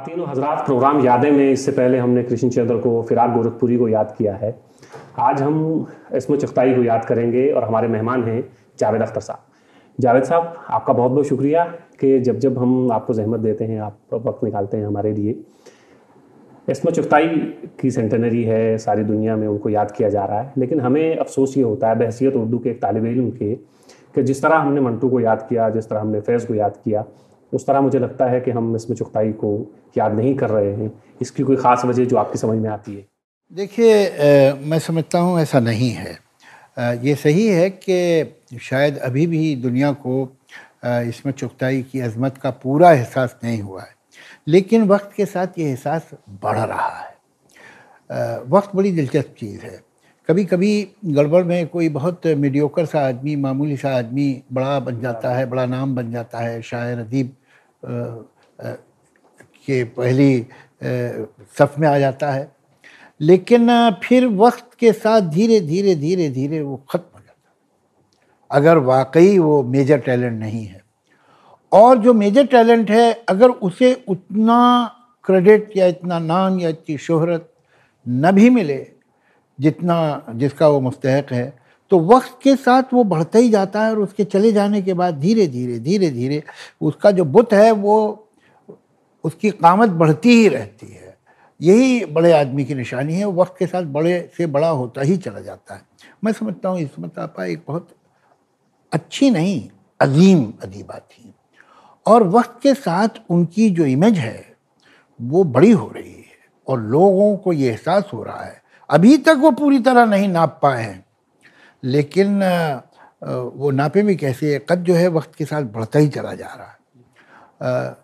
खातिन हजरात प्रोग्राम यादें में इससे पहले हमने कृष्ण चंद्र को, फिराक गोरखपुरी को याद किया है। आज हम इसमें चुख्ताई को याद करेंगे और हमारे मेहमान हैं जावेद अख्तर साहब। जावेद साहब, आपका बहुत बहुत शुक्रिया कि जब जब हम आपको जहमत देते हैं, आप वक्त निकालते हैं हमारे लिए। इसमें चुख्ताई की सेंटेनरी है, सारी दुनिया में उनको याद किया जा रहा है। लेकिन हमें अफसोस ये होता है, बहसीत उर्दू के एक तालब इल्म के कि जिस तरह हमने मंटू को याद किया, जिस तरह हमने फैज़ को याद किया उस तरह मुझे लगता है कि हम इसमें चुख्ताई को याद नहीं कर रहे हैं। इसकी कोई ख़ास वजह जो आपकी समझ में आती है? देखिए मैं समझता हूँ ऐसा नहीं है। आ, ये सही है कि शायद अभी भी दुनिया को आ, इसमें चुख्ताई की अजमत का पूरा एहसास नहीं हुआ है। लेकिन वक्त के साथ ये एहसास बढ़ रहा है। आ, वक्त बड़ी दिलचस्प चीज़ है। कभी कभी गड़बड़ में कोई बहुत मीडियोकर सा आदमी मामूली सा आदमी बड़ा बन जाता है बड़ा नाम बन जाता है शायर अदीब के पहली सफ में आ जाता है। लेकिन फिर वक्त के साथ धीरे धीरे धीरे धीरे वो ख़त्म हो जाता है। अगर वाकई वो मेजर टैलेंट नहीं है। और जो मेजर टैलेंट है, अगर उसे उतना क्रेडिट या इतना नाम या इतनी शोहरत न भी मिले, जितना, जिसका वो मुस्तक है तो वक्त के साथ वो बढ़ता ही जाता है और उसके चले जाने के बाद धीरे धीरे धीरे धीरे उसका जो बुत है वो उसकी कामत बढ़ती ही रहती है। यही बड़े आदमी की निशानी है। वक्त के साथ बड़े से बड़ा होता ही चला जाता है। मैं समझता हूँ इसमत आपा एक बहुत अच्छी नहीं, अजीम अदीबा थी। और वक्त के साथ उनकी जो इमेज है, वो बड़ी हो रही है और लोगों को ये एहसास हो रहा है। अभी तक वो पूरी तरह नहीं नाप पाए हैं। लेकिन वो नापे भी कैसे कद जो है वक्त के साथ बढ़ता ही चला जा रहा है।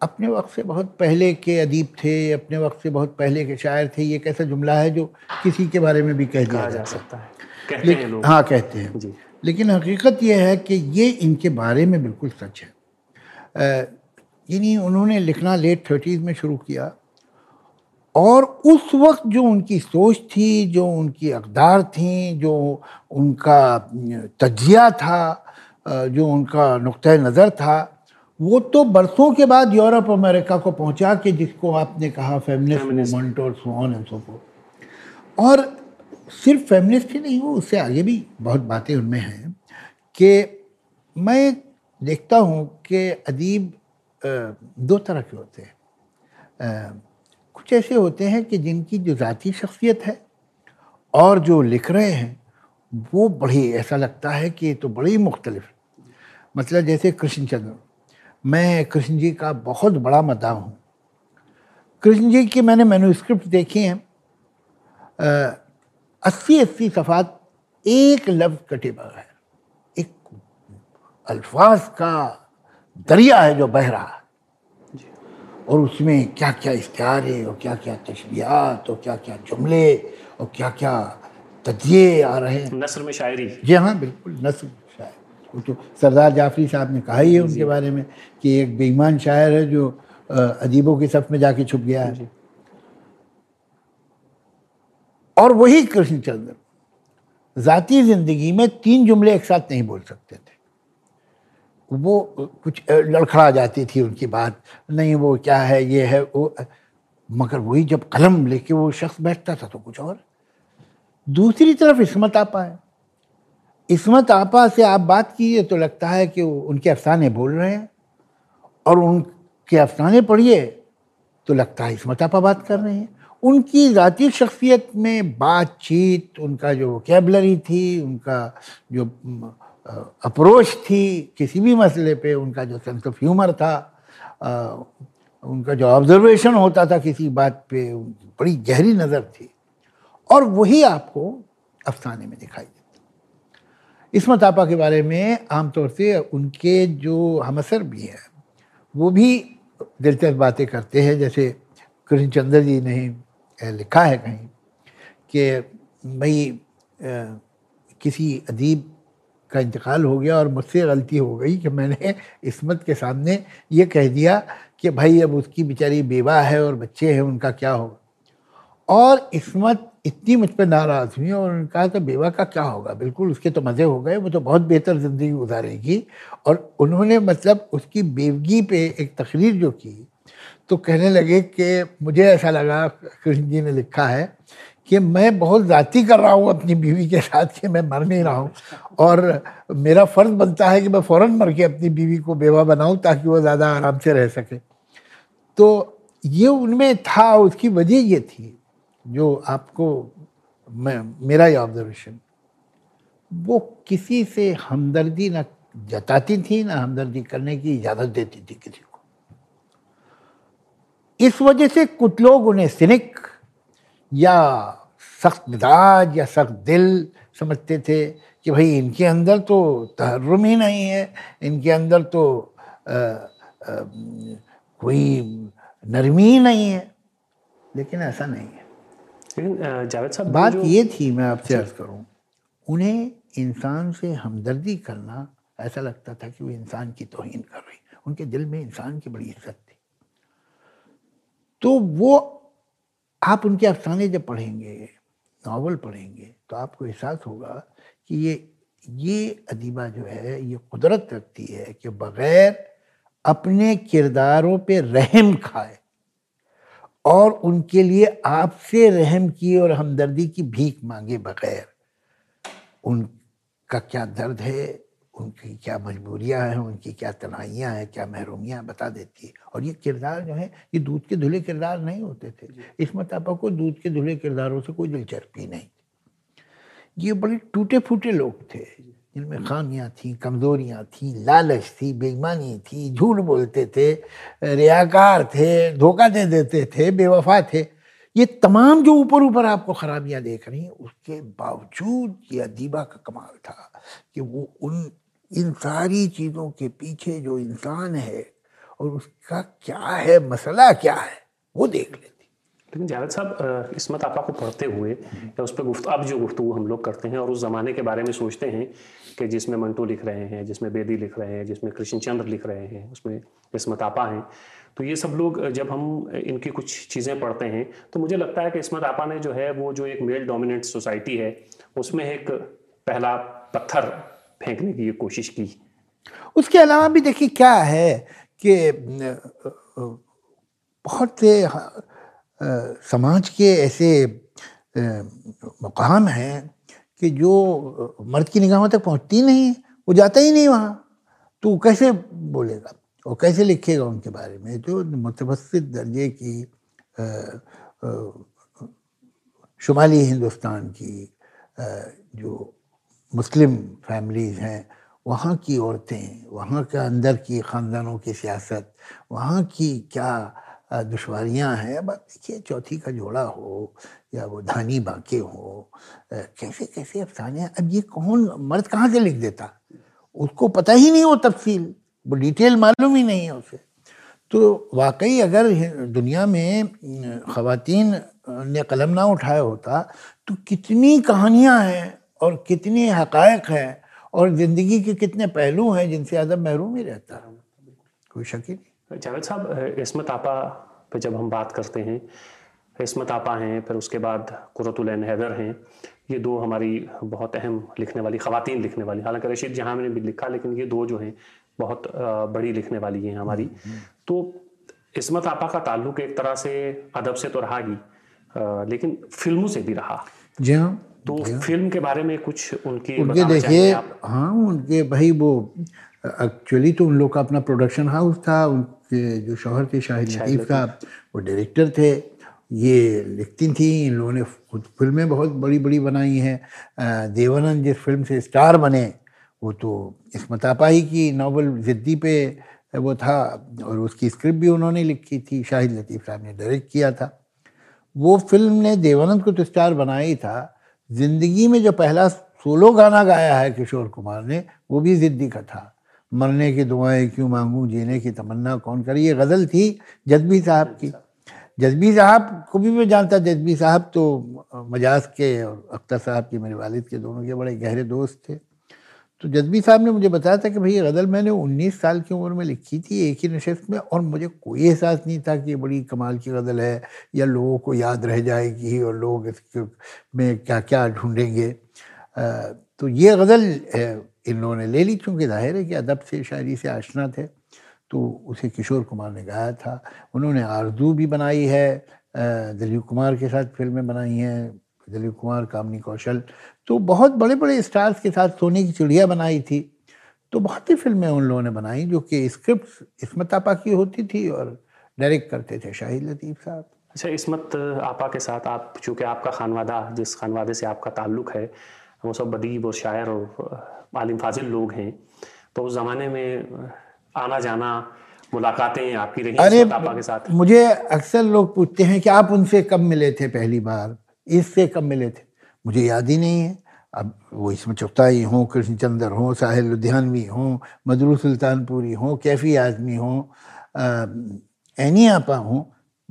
अपने वक्त से बहुत पहले के अदीब थे अपने वक्त से बहुत पहले के शायर थे ये कैसा जुमला है जो किसी के बारे में भी कह दिया जा सकता है। कहते हैं लोग। हाँ कहते हैं। लेकिन हकीकत यह है कि ये इनके बारे में बिल्कुल सच है। यानी उन्होंने लिखना लेट थर्टीज़ में शुरू किया और उस वक्त जो उनकी सोच थी जो उनकी अकदार थी जो उनका तजिया था जो उनका नुक़ नज़र था वो तो बरसों के बाद यूरोप अमेरिका को पहुँचा के जिसको आपने कहा फेमिनिस्ट मूवमेंट और सो ऑन एंड सो और सिर्फ़ फेमिनिस्ट ही नहीं वो उससे आगे भी बहुत बातें उनमें हैं कि मैं देखता हूँ कि अदीब दो तरह के होते हैं। कुछ ऐसे होते हैं कि जिनकी जो ज़ाती शख्सियत है और जो लिख रहे हैं, वो बड़ी, ऐसा लगता है कि तो बड़ी मुख्तलिफ़ मतलब जैसे कृष्ण चंद्र मैं कृष्ण जी का बहुत बड़ा मदा हूँ। कृष्ण जी की मैंने मैन्यूस्क्रिप्ट देखी हैं। अस्सी अस्सी सफ़ात एक लफ्ज़ कटे बगैर, एक अल्फाज का दरिया है जो बह रहा है। और उसमें क्या क्या इश्तार है और क्या क्या तशबियात और क्या क्या जुमले और क्या क्या तजिए आ रहे हैं। नसर में शायरी। जी हाँ बिल्कुल नसर शायर। वो तो सरदार जाफरी साहब ने कहा ही है उनके बारे में कि एक बेईमान शायर है जो अदीबों की सफ में जाके छुप गया है। और वही कृष्णचंद्र ज़ाती ज़िंदगी में तीन जुमले एक साथ नहीं बोल सकते। वो कुछ लड़खड़ा जाती थी उनकी बात, नहीं वो क्या है, ये है, वो, मगर वही जब कलम लेके वो शख्स बैठता था तो कुछ और। दूसरी तरफ़ इसमत आपा है। इसमत आपा से आप बात कीजिए तो लगता है कि उनके अफसाने बोल रहे हैं, और उनके अफसाने पढ़िए तो लगता है इसमत आपा बात कर रहे हैं। उनकी ज़ाती शख्सियत में बातचीत, उनका जो कैबलरी थी, उनका जो अप्रोच थी किसी भी मसले पे, उनका जो सेंस ऑफ़ ह्यूमर था उनका जो ऑब्जर्वेशन होता था किसी बात पे, बड़ी गहरी नज़र थी। और वही आपको अफसाने में दिखाई देता। इसमत आपा के बारे में आमतौर से उनके जो हमसर भी हैं, वो भी दिलचस्प बातें करते हैं। जैसे कृष्णचंद्र जी ने लिखा है कहीं कि, भाई किसी अदीब का इंतकाल हो गया और मुझसे गलती हो गई कि मैंने इसमत के सामने ये कह दिया कि भाई अब उसकी बेचारी बेवा है और बच्चे हैं, उनका क्या होगा? और इसमत इतनी मुझ पर नाराज़ हुई और उन्होंने कहा कि बेवा का क्या होगा? बिल्कुल उसके तो मज़े हो गए, वो तो बहुत बेहतर ज़िंदगी गुजारेगी। और उन्होंने मतलब उसकी बेवगी पे एक तकरीर जो की तो कहने लगे कि मुझे ऐसा लगा, कृष्ण जी ने लिखा है कि मैं बहुत ज़ाती कर रहा हूँ अपनी बीवी के साथ कि मैं मर नहीं रहा हूँ। और मेरा फ़र्ज़ बनता है कि मैं फ़ौरन मर के अपनी बीवी को बेवा बनाऊँ ताकि वो ज़्यादा आराम से रह सके। तो ये उनमें था, उसकी वजह ये थी जो आपको मैं, मेरा ये ऑब्जर्वेशन वो किसी से हमदर्दी ना जताती थी, ना हमदर्दी करने की इजाज़त देती थी किसी को। इस वजह से कुछ लोग उन्हें सिनिक या सख्त मिजाज या सख्त दिल समझते थे कि भाई इनके अंदर तो तहर्रम ही नहीं है इनके अंदर तो आ, आ, कोई नरमी ही नहीं है। लेकिन ऐसा नहीं है। लेकिन जावेद साहब बात ये थी मैं आपसे अर्ज़ करूँ उन्हें इंसान से हमदर्दी करना ऐसा लगता था कि वो इंसान की तोहिन कर रही उनके दिल में इंसान की बड़ी इज़्ज़त थी। तो वो आप उनके अफसाने जब पढ़ेंगे, नावल पढ़ेंगे तो आपको एहसास होगा कि ये ये अदीबा जो है, ये कुदरत रखती है कि बग़ैर अपने किरदारों पे रहम खाए और उनके लिए आपसे रहम की और हमदर्दी की भीख मांगे बगैर। उनका क्या दर्द है? उनकी क्या मजबूरियाँ हैं उनकी क्या तनाइयाँ हैं क्या महरूमियाँ बता देती है। और ये किरदार जो है ये दूध के धुले किरदार नहीं होते थे। इस मताबा को दूध के धुले किरदारों से कोई दिलचस्पी नहीं ये बड़े टूटे फूटे लोग थे जिनमें खामियाँ थी कमज़ोरियाँ थी लालच थी बेईमानी थी झूठ बोलते थे रियाकार थे धोखा दे देते थे बेवफा थे। ये तमाम जो ऊपर ऊपर आपको खराबियाँ देख रही हैं उसके बावजूद ये अदीबा का कमाल था कि वो उन इन सारी चीज़ों के पीछे जो इंसान है और उसका क्या है, मसला क्या है, वो देख लेती। लेकिन जावेद साहब इसमत आपा को पढ़ते हुए या उस पर गुफ्त, अब जो गुफ्तु हम लोग करते हैं और उस ज़माने के बारे में सोचते हैं कि जिसमें मंटू लिख रहे हैं, जिसमें बेदी लिख रहे हैं, जिसमें कृष्ण चंद्र लिख रहे हैं, उसमें इसमत आपा हैं। तो ये सब लोग जब हम इनकी कुछ चीज़ें पढ़ते हैं तो मुझे लगता है कि इसमत आपा ने जो है, वो जो एक मेल डोमिनेंट सोसाइटी है, उसमें एक पहला पत्थर फेंकने की कोशिश की। उसके अलावा भी देखिए क्या है कि बहुत से समाज के ऐसे मकाम हैं कि जो मर्द की निगाहों तक पहुँचती नहीं, वो जाता ही नहीं वहाँ। तो कैसे बोलेगा? और कैसे लिखेगा उनके बारे में? जो मुतवसत दर्जे की शुमाली हिंदुस्तान की जो मुस्लिम फैमिलीज़ हैं, वहाँ की औरतें, वहाँ के अंदर की ख़ानदानों की सियासत, वहाँ की क्या दुश्वारियाँ हैं, अब देखिए चौथी का जोड़ा हो या वो धानी बाके हो कैसे कैसे अफसाने अब ये कौन मर्द कहाँ से लिख देता? उसको पता ही नहीं वो तफसील, वो डिटेल मालूम ही नहीं है उसे। तो वाकई अगर दुनिया में ख़वातीन ने कलम ना उठाया होता तो कितनी कहानियाँ हैं और कितने हकायक हैं और ज़िंदगी के कितने पहलू हैं जिनसे अदब महरूम ही रहता है। कोई शक ही नहीं। जावेद साहब इसमत आपा पे जब हम बात करते हैं इसमत आपा हैं फिर उसके बाद कुरतुलैन हैदर हैं ये दो हमारी बहुत अहम लिखने वाली ख़वातीन लिखने वाली हालाँकि रशीद जहाँ ने भी लिखा लेकिन ये दो जो हैं बहुत बड़ी लिखने वाली हैं हमारी। हम्म, हम्म। तो इसमत आपा का ताल्लुक एक तरह से अदब से तो रहा ही लेकिन फ़िल्मों से भी रहा। जी हाँ। तो फ़िल्म के बारे में कुछ उनके उनके देखिए हाँ उनके भाई वो एक्चुअली तो उन लोग का अपना प्रोडक्शन हाउस था उनके जो शोहर थे शाहिद लतीफ़ साहब वो डायरेक्टर थे। ये लिखती थी इन लोगों ने खुद फ़िल्में बहुत बड़ी बड़ी बनाई हैं। देवानंद जिस फ़िल्म से स्टार बने वो तो इस इसमत ही की नावल ज़िद्दी पे वो था और उसकी स्क्रिप्ट भी उन्होंने लिखी थी शाहिद लतीफ़ साहब ने डायरेक्ट किया था। वो फ़िल्म ने देवानंद को तो स्टार बनाया ही था ज़िंदगी में जो पहला सोलो गाना गाया है किशोर कुमार ने, वो भी जिद्दी का था। मरने की दुआएँ क्यों मांगू, जीने की तमन्ना कौन करे? ये गज़ल थी जदबी साहब की। जदबी साहब को भी मैं जानता जदबी साहब तो मजाज के और अख्तर साहब के मेरे वालिद के दोनों के बड़े गहरे दोस्त थे। तो जज्बी साहब ने मुझे बताया था कि भाई गज़ल मैंने 19 साल की उम्र में लिखी थी एक ही नशस्त में और मुझे कोई एहसास नहीं था कि ये बड़ी कमाल की गज़ल है या लोगों को याद रह जाएगी और लोग इसके में क्या क्या ढूंढेंगे तो ये गज़ल इन लोगों ने ले ली चूँकि ज़ाहिर है कि अदब से, शायरी से आशना थे। तो उसे किशोर कुमार ने गाया था। उन्होंने आरज़ू भी बनाई है दिलीप कुमार के साथ फ़िल्में बनाई हैं। दिलीप कुमार कामनी कौशल। तो बहुत बड़े बड़े स्टार्स के साथ सोने की चिड़िया बनाई थी। तो बहुत ही फ़िल्में उन लोगों ने बनाई जो कि स्क्रिप्ट इसमत आपा की होती थी और डायरेक्ट करते थे शाहिद लतीफ़ साहब। अच्छा इसमत आपा के साथ आप चूँकि आपका खानवादा जिस खानवादे से आपका ताल्लुक़ है वो सब बदीब और शायर और आलिम फाजिल लोग हैं। तो उस ज़माने में आना जाना मुलाकातें आपकी रही अरे के साथ? मुझे अक्सर लोग पूछते हैं कि आप उनसे कब मिले थे पहली बार? इससे कब मिले थे? मुझे याद ही नहीं है। अब वो इसमें चुगताई हों, कृष्णचंद्र हों, साहिल लुधियानवी हों, मदरू सुल्तानपुरी हों, कैफी आजमी हों एनी आपा हों,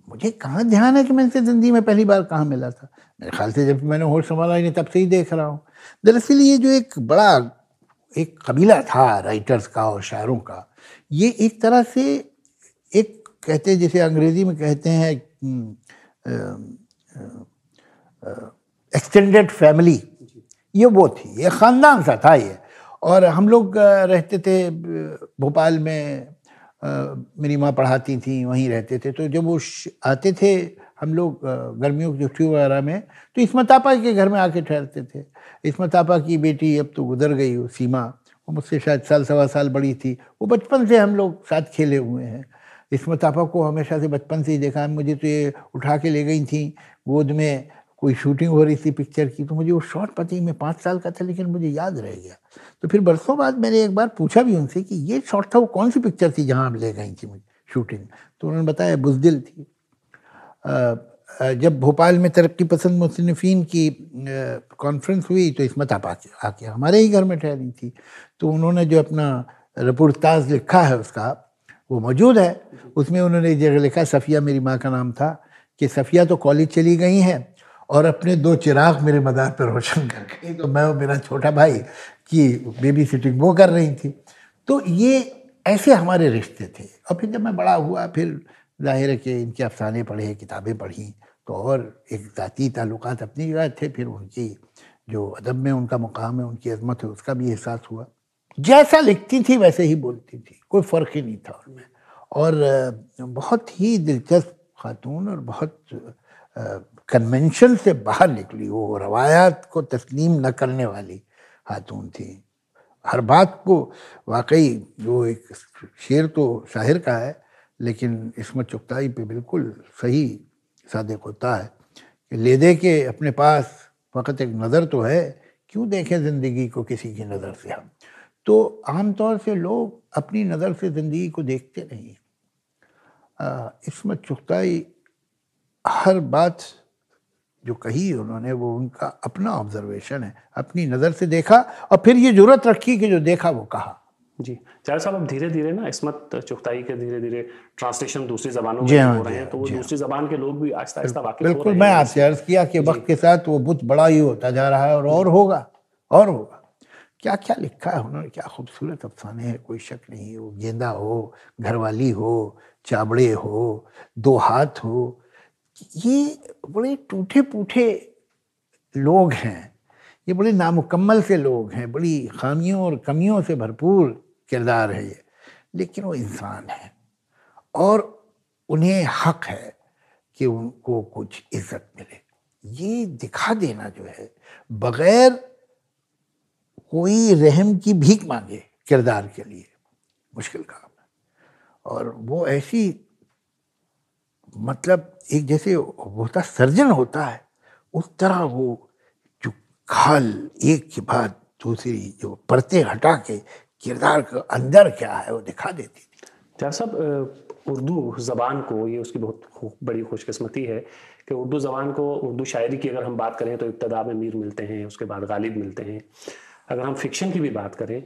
मुझे कहाँ ध्यान है कि मैं इनसे ज़िंदगी में पहली बार कहाँ मिला था? मेरे ख्याल से जब मैंने होश संभाला नहीं तब से ही देख रहा हूँ। दरअसल ये जो एक बड़ा, एक कबीला था राइटर्स का और शायरों का, ये एक तरह से एक कहते हैं, जैसे अंग्रेज़ी में कहते हैं एक्सटेंडेड फैमिली ये वो थी, ये ख़ानदान सा था ये। और हम लोग रहते थे भोपाल में मेरी माँ पढ़ाती थी, वहीं रहते थे। तो जब वो आते थे, हम लोग गर्मियों की छुट्टी वगैरह में तो इसमतापा के घर में आके ठहरते थे। इसमतापा की बेटी अब तो गुजर गई, वो सीमा, वो मुझसे शायद साल, सवा साल बड़ी थी। वो बचपन से हम लोग साथ खेले हुए हैं। इसमतापा को हमेशा से बचपन से ही देखा। मुझे तो ये उठा के ले गई थी गोद में कोई शूटिंग हो रही थी पिक्चर की तो मुझे वो शॉट पता ही, मैं पाँच साल का था, लेकिन मुझे याद रह गया। तो फिर बरसों बाद मैंने एक बार पूछा भी उनसे कि ये शॉट था, वो कौन सी पिक्चर थी जहाँ आप ले गई थी मुझे शूटिंग? तो उन्होंने बताया बुजदिल थी। जब भोपाल में तरक्की पसंद मुसनफिन की कॉन्फ्रेंस हुई तो इसमत आप आके आके हमारे ही घर में ठहरी थी। तो उन्होंने जो अपना रिपोर्टाज लिखा है उसका, वो मौजूद है। उसमें उन्होंने एक जगह लिखा, सफ़िया मेरी माँ का नाम था, कि सफ़िया तो कॉलेज चली गई हैं और अपने दो चिराग मेरे मदार पर रोशन कर गई तो मैं और मेरा छोटा भाई की बेबी सिटिंग वो कर रही थी। तो ये ऐसे हमारे रिश्ते थे। और फिर जब मैं बड़ा हुआ, फिर ज़ाहिर है कि इनके अफसाने पढ़े, किताबें पढ़ी तो और एक ज़ाती ताल्लुक अपनी जगह थे, फिर उनकी जो अदब में उनका मुकाम है, उनकी अजमत है, उसका भी एहसास हुआ। जैसा लिखती थी, वैसे ही बोलती थी। कोई फ़र्क ही नहीं था उनमें। और बहुत ही दिलचस्प खातून और बहुत कन्वेंशन से बाहर निकली। वो रवायात को तस्लीम न करने वाली खातून थी। हर बात को वाकई जो एक शेर तो शाहिर का है, लेकिन इसमें चुगताई पे बिल्कुल सही सादक होता है कि ले दे के अपने पास फ़कत एक नज़र तो है, क्यों देखें ज़िंदगी को किसी की नज़र से हम? तो आम तौर से लोग अपनी नज़र से ज़िंदगी को देखते नहीं। इसमें चुगताई हर बात जो कही उन्होंने वो उनका अपना ऑब्जर्वेशन है। अपनी नज़र से देखा और फिर ये ज़रूरत रखी कि जो देखा वो कहा। जी। चार साहब अब धीरे धीरे ना इसमत चुगताई के धीरे धीरे ट्रांसलेशन दूसरी जबानों में हाँ, हो रहे हैं तो वो हाँ। दूसरी जबान के लोग भी आहिस्ता आहिस्ता वाकिफ बिल्कुल मैं आपसे अर्ज़ किया कि वक्त के साथ वो बुत बड़ा ही होता जा रहा है और और होगा और होगा। क्या क्या लिखा है उन्होंने? क्या खूबसूरत अफसाने हैं कोई शक नहीं वो गेंदा हो घरवाली हो चाबड़े हो दो हाथ हो ये बड़े टूटे पूठे लोग हैं। ये बड़े नामुकम्मल से लोग हैं। बड़ी खामियों और कमियों से भरपूर किरदार है ये। लेकिन वो इंसान है और उन्हें हक है कि उनको कुछ इज़्ज़त मिले। ये दिखा देना जो है, बगैर कोई रहम की भीख मांगे किरदार के लिए, मुश्किल काम है। और वो ऐसी मतलब एक जैसे होता सर्जन होता है, उस तरह वो जो खाल एक के बाद दूसरी जो परतें हटा के किरदार का अंदर क्या है, वो दिखा देती थी। साहब उर्दू ज़बान को, ये उसकी बहुत बड़ी खुशकस्मती है कि उर्दू ज़बान को, उर्दू शायरी की अगर हम बात करें तो इब्तदा में मीर मिलते हैं, उसके बाद गालिब मिलते हैं। अगर हम फिक्शन की भी बात करें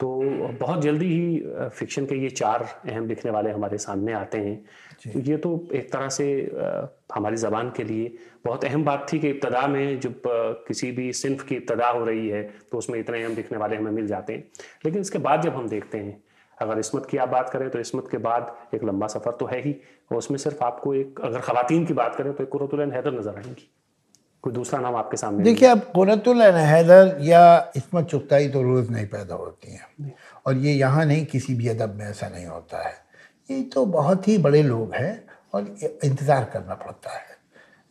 तो बहुत जल्दी ही फिक्शन के ये चार अहम लिखने वाले हमारे सामने आते हैं। तो ये तो एक तरह से हमारी ज़बान के लिए बहुत अहम बात थी कि इब्तदा में जब किसी भी सिंफ की इब्तदा हो रही है तो उसमें इतने अहम लिखने वाले हमें मिल जाते हैं। लेकिन इसके बाद जब हम देखते हैं अगर इसमत की आप बात करें तो इसमत के बाद एक लंबा सफ़र तो है ही और उसमें सिर्फ़ आपको एक अगर ख़वातीन की बात करें तो एक कुरतुल हैदर नज़र आएँगी। कोई दूसरा नाम आपके सामने देखिए अब कुरतुल हैदर या इसमत चुगताई तो रोज़ नहीं पैदा होती हैं। और ये यहाँ नहीं किसी भी अदब में ऐसा नहीं होता है। ये तो बहुत ही बड़े लोग हैं और इंतज़ार करना पड़ता है।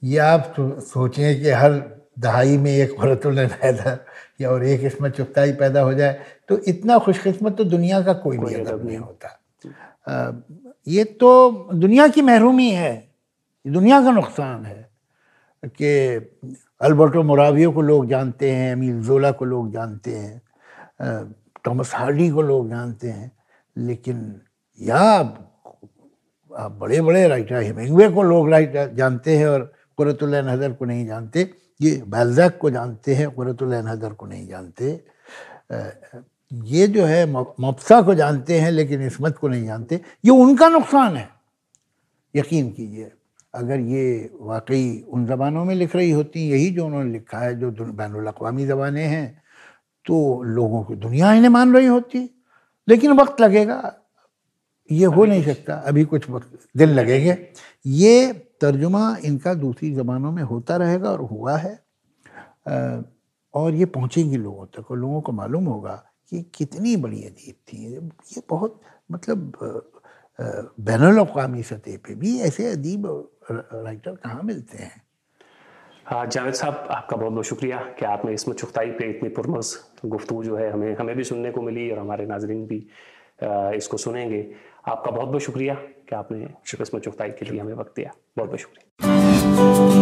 ये आप तो सोचें कि हर दहाई में एक वरतुल पैदा या और एक इसमें चुगताई पैदा हो जाए तो इतना खुशकस्मत तो दुनिया का कोई, भी अदब नहीं होता। आ, ये तो दुनिया की महरूमी है दुनिया का नुकसान है कि अल्बर्टो मोरावियो को लोग जानते हैं अमीर जोला को लोग जानते हैं टॉमस हार्डी को लोग जानते हैं लेकिन या बड़े बड़े राइटर हेमिंगवे को लोग राइटर जानते हैं और कुरतुल हदर को नहीं जानते। ये बैलजैक को जानते हैं कुरतुल हदर को नहीं जानते। ये जो है मफसा को जानते हैं, लेकिन इसमत को नहीं जानते। ये उनका नुकसान है। यकीन कीजिए, अगर ये वाकई उन ज़बानों में लिख रही होती, यही जो उन्होंने लिखा है, जो बैन अवी ज़बानें हैं तो लोगों की दुनिया इन्हें मान रही होती। लेकिन वक्त लगेगा। ये हो नहीं सकता अभी कुछ वक्त दिन लगेंगे। ये तर्जुमा इनका दूसरी ज़बानों में होता रहेगा और हुआ है। और ये पहुँचेंगी लोगों तक और लोगों को मालूम होगा कि कितनी बड़ी अदीब थी। ये बहुत मतलब बैन अवी सतह पे भी ऐसे अदीब राइटर कहाँ मिलते हैं? हाँ जावेद साहब आपका बहुत बहुत शुक्रिया कि आपने इसमें चुखताई पे इतनी पुरमस गुफ्तु जो है हमें हमें भी सुनने को मिली और हमारे नाजरन भी। इसको सुनेंगे। आपका बहुत बहुत शुक्रिया कि आपने इसमें चुकताई के लिए हमें वक्त दिया। बहुत बहुत शुक्रिया।